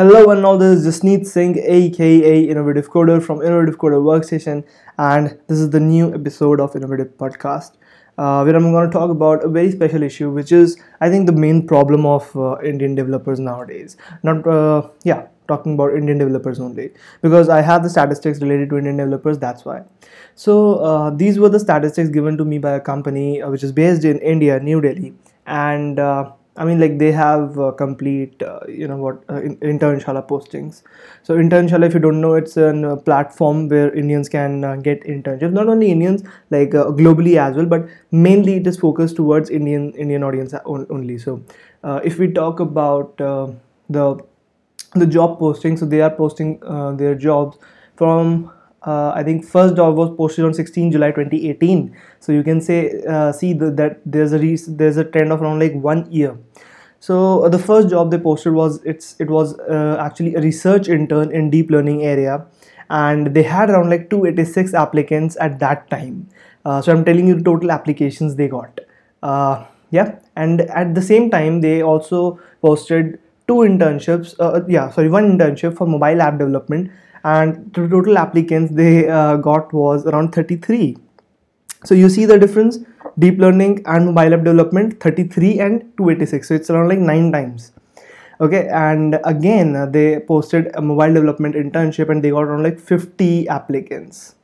Hello and all, this is Jasneet Singh, aka Innovative Coder from Innovative Coder Workstation, and this is the new episode of Innovative Podcast, uh, where I'm going to talk about a very special issue, which is, I think, the main problem of uh, Indian developers nowadays. Not, uh, yeah, talking about Indian developers only, because I have the statistics related to Indian developers, that's why. So, uh, these were the statistics given to me by a company uh, which is based in India, New Delhi, and uh, I mean, like they have uh, complete, uh, you know, what uh, in, Internshala postings. So Internshala, if you don't know, it's a uh, platform where Indians can uh, get internships. Not only Indians, like uh, globally as well, but mainly it is focused towards Indian Indian audience only. So if we talk about the the job posting, so they are posting their jobs from uh, I think first job was posted on 16 July 2018. So you can say uh, see the, that there's a there's a trend of around like one year. So uh, the first job they posted was it's it was uh, actually a research intern in deep learning area, and they had around like 286 applicants at that time. Uh, so I'm telling you total applications they got. Uh, yeah, and at the same time they also posted two internships. yeah, sorry, one internship for mobile app development and the total applicants they uh, got was around 33 so you see the difference? Deep learning and mobile app development 33 and 286 so it's around like 9 times. Okay and again uh, they posted a mobile development internship and they got around like 50 applicants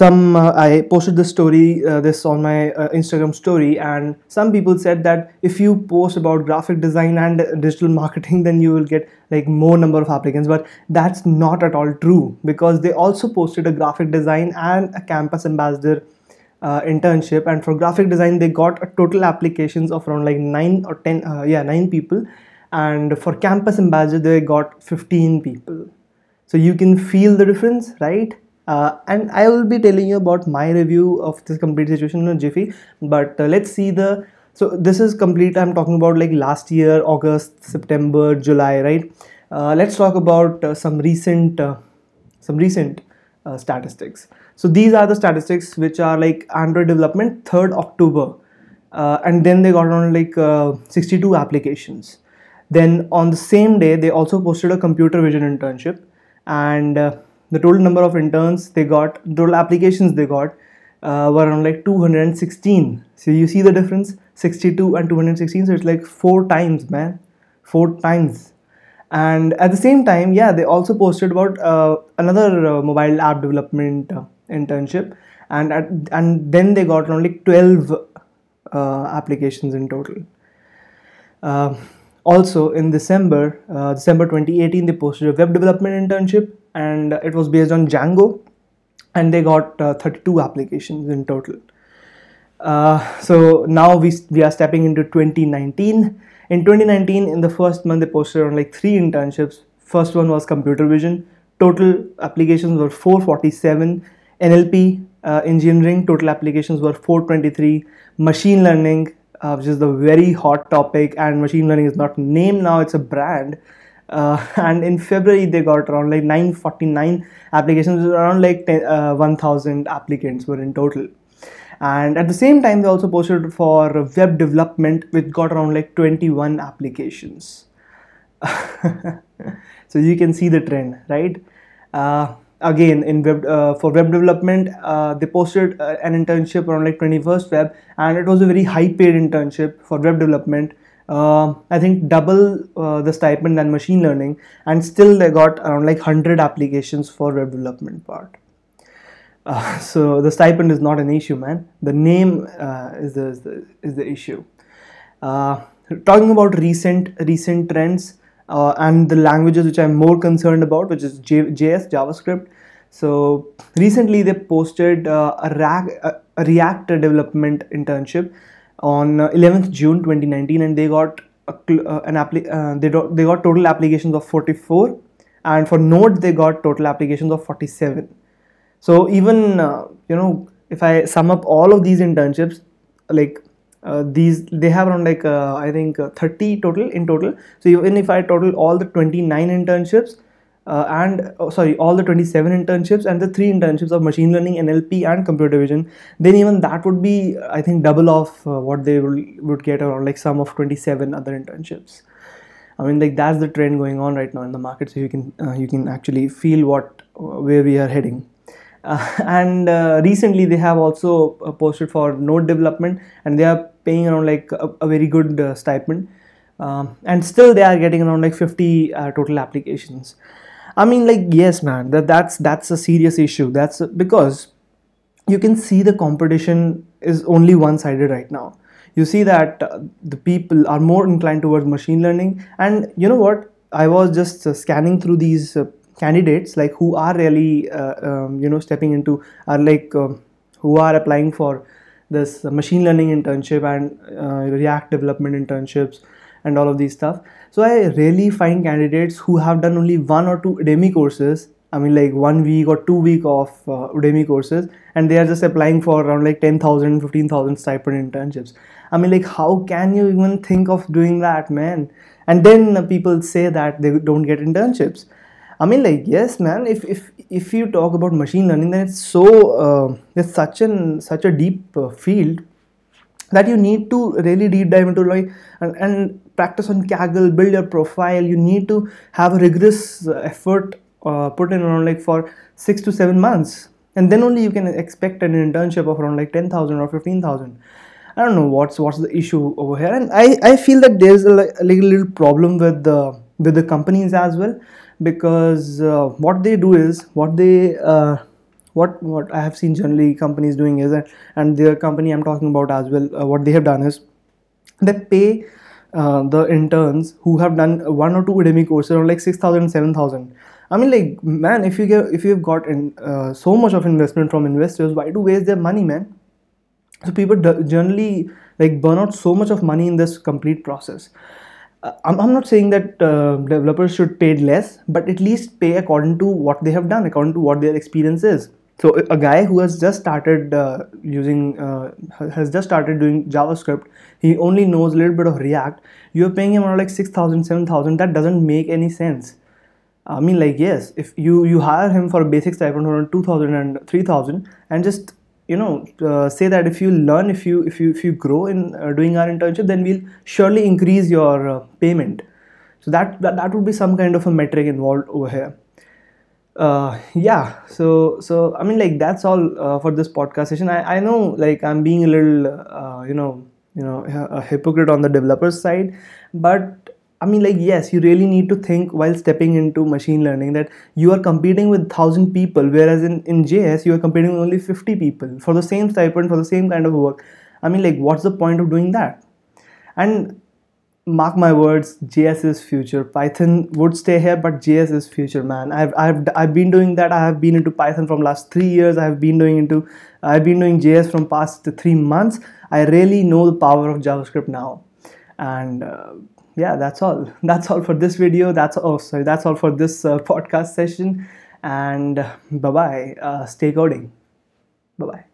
some uh, i posted this story uh, this on my uh, instagram story and some people said that if you post about graphic design and digital marketing then you will get like more number of applicants. But that's not at all true because they also posted a graphic design and a campus ambassador uh, internship. And for graphic design they got a total applications of around like 9 or 10 uh, yeah 9 people. And for campus ambassador they got 15 people. So you can feel the difference right uh, and I will be telling you about my review of this complete situation in Jiffy. But uh, let's see the so this is complete. I'm talking about like last year, August, September, July, right? Uh, let's talk about uh, some recent uh, some recent uh, statistics. So these are the statistics which are like Android development 3rd October, and then they got on like 62 applications. Then on the same day, they also posted a computer vision internship and the total number of interns they got, total applications they got uh, were around like 216. So you see the difference 62 and 216. So it's like four times, man, four times. And at the same time, yeah, they also posted about uh, another uh, mobile app development uh, internship, and at, and then they got only 12 uh, applications in total. Uh, also in December, December 2018, they posted a web development internship and it was based on Django, and they got uh, 32 applications in total. Uh, so now we, we are stepping into 2019. In 2019, in the first month, they posted on like three internships. First one was computer vision. Total applications were 447. NLP uh, engineering total applications were 423. Machine learning, uh, which is the very hot topic, and machine learning is not named now; it's a brand uh, and in February they got around like 949 applications. Around like 10, uh, 1000 applicants were in total. And at the same time they also posted for web development which got around like 21 applications. So you can see the trend right? Uh, again in web uh, for web development uh, they posted uh, an internship around like 21st web and it was a very high paid internship for web development uh, I think double uh, the stipend than machine learning, and still they got around like 100 applications for web development part. Uh, so the stipend is not an issue, man. The name uh, is, the, is, the, is the issue. Uh, talking about recent recent trends uh, and the languages which I'm more concerned about, which is J- JS JavaScript. So recently they posted a, a React development internship on 11th uh, June 2019, and they got uh, an appli- uh, they, do- they got total applications of 44, and for Node they got total applications of 47. So even uh, you know if I sum up all of these internships, like uh, these they have around like uh, I think 30 total in total. So even if I total all the 29 internships, uh, and oh, sorry all the 27 internships and the three internships of machine learning nlp and computer vision then even that would be i think double of uh, what they will, would get around like some of 27 other internships I mean, like that's the trend going on right now in the market. So you can uh, you can actually feel what where we are heading. Uh, and uh, recently they have also uh, posted for node development, and they are paying around like a, a very good uh, stipend. Um, and still they are getting around like 50 uh, total applications. I mean, like yes, man, that that's that's a serious issue. That's because you can see the competition is only one sided right now. You see that uh, the people are more inclined towards machine learning. And you know what? I was just uh, scanning through these uh, candidates like who are really uh, um, you know stepping into are like um, who are applying for this machine learning internship and uh, react development internships and all of these stuff so i really find candidates who have done only one or two udemy courses I mean, like one week or two week of uh, Udemy courses, and they are just applying for around like 10,000, 15,000 stipend internships. I mean, like, how can you even think of doing that, man? And then uh, people say that they don't get internships. I mean, like, yes, man. If if if you talk about machine learning, then it's so uh, it's such an such a deep uh, field that you need to really deep dive into like and, and practice on Kaggle, build your profile. You need to have a rigorous uh, effort uh, put in around like for six to seven months. And then only you can expect an internship of around like 10000 or 15000 i don't know what's what's the issue over here. And i i feel that there's a, little problem with the with the companies as well because uh, what they do is what they uh, what what i have seen generally companies doing is that and the company i'm talking about as well uh, what they have done is they pay uh, the interns who have done one or two Udemy courses around like 6000 7000 I mean, like, man, if you get if you've got in, uh, so much of investment from investors, why do waste their money, man? So people generally like burn out so much of money in this complete process. Uh, I'm, I'm not saying that uh, developers should pay less, but at least pay according to what they have done, according to what their experience is. So a guy who has just started uh, using, uh, has just started doing JavaScript, he only knows a little bit of React. You're paying him around like 6,000, 7,000. That doesn't make any sense I mean, like, yes, if you, you hire him for a basic stipend around 2000 and 3000 and just, you know, uh, say that if you learn, if you, if you, if you grow in uh, doing our internship, then we'll surely increase your uh, payment. So that, that, that would be some kind of a metric involved over here. Uh, yeah, so, so, I mean, like, that's all uh, for this podcast session. I, I know, like, I'm being a little, uh, you know, you know, a hypocrite on the developer side, but I mean, like, yes, you really need to think while stepping into machine learning that you are competing with 1,000 people, whereas in, in JS, you are competing with only 50 people for the same stipend, for the same kind of work. I mean, like, what's the point of doing that? And mark my words, JS is future. Python would stay here, but JS is future, man. I've, I've, I've been doing that. I have been into Python from last three years. I have been doing into, I've been doing JS from past three months. I really know the power of JavaScript now. And uh, yeah that's all that's all for this video that's oh sorry that's all for this uh, podcast session and bye bye uh, stay coding bye bye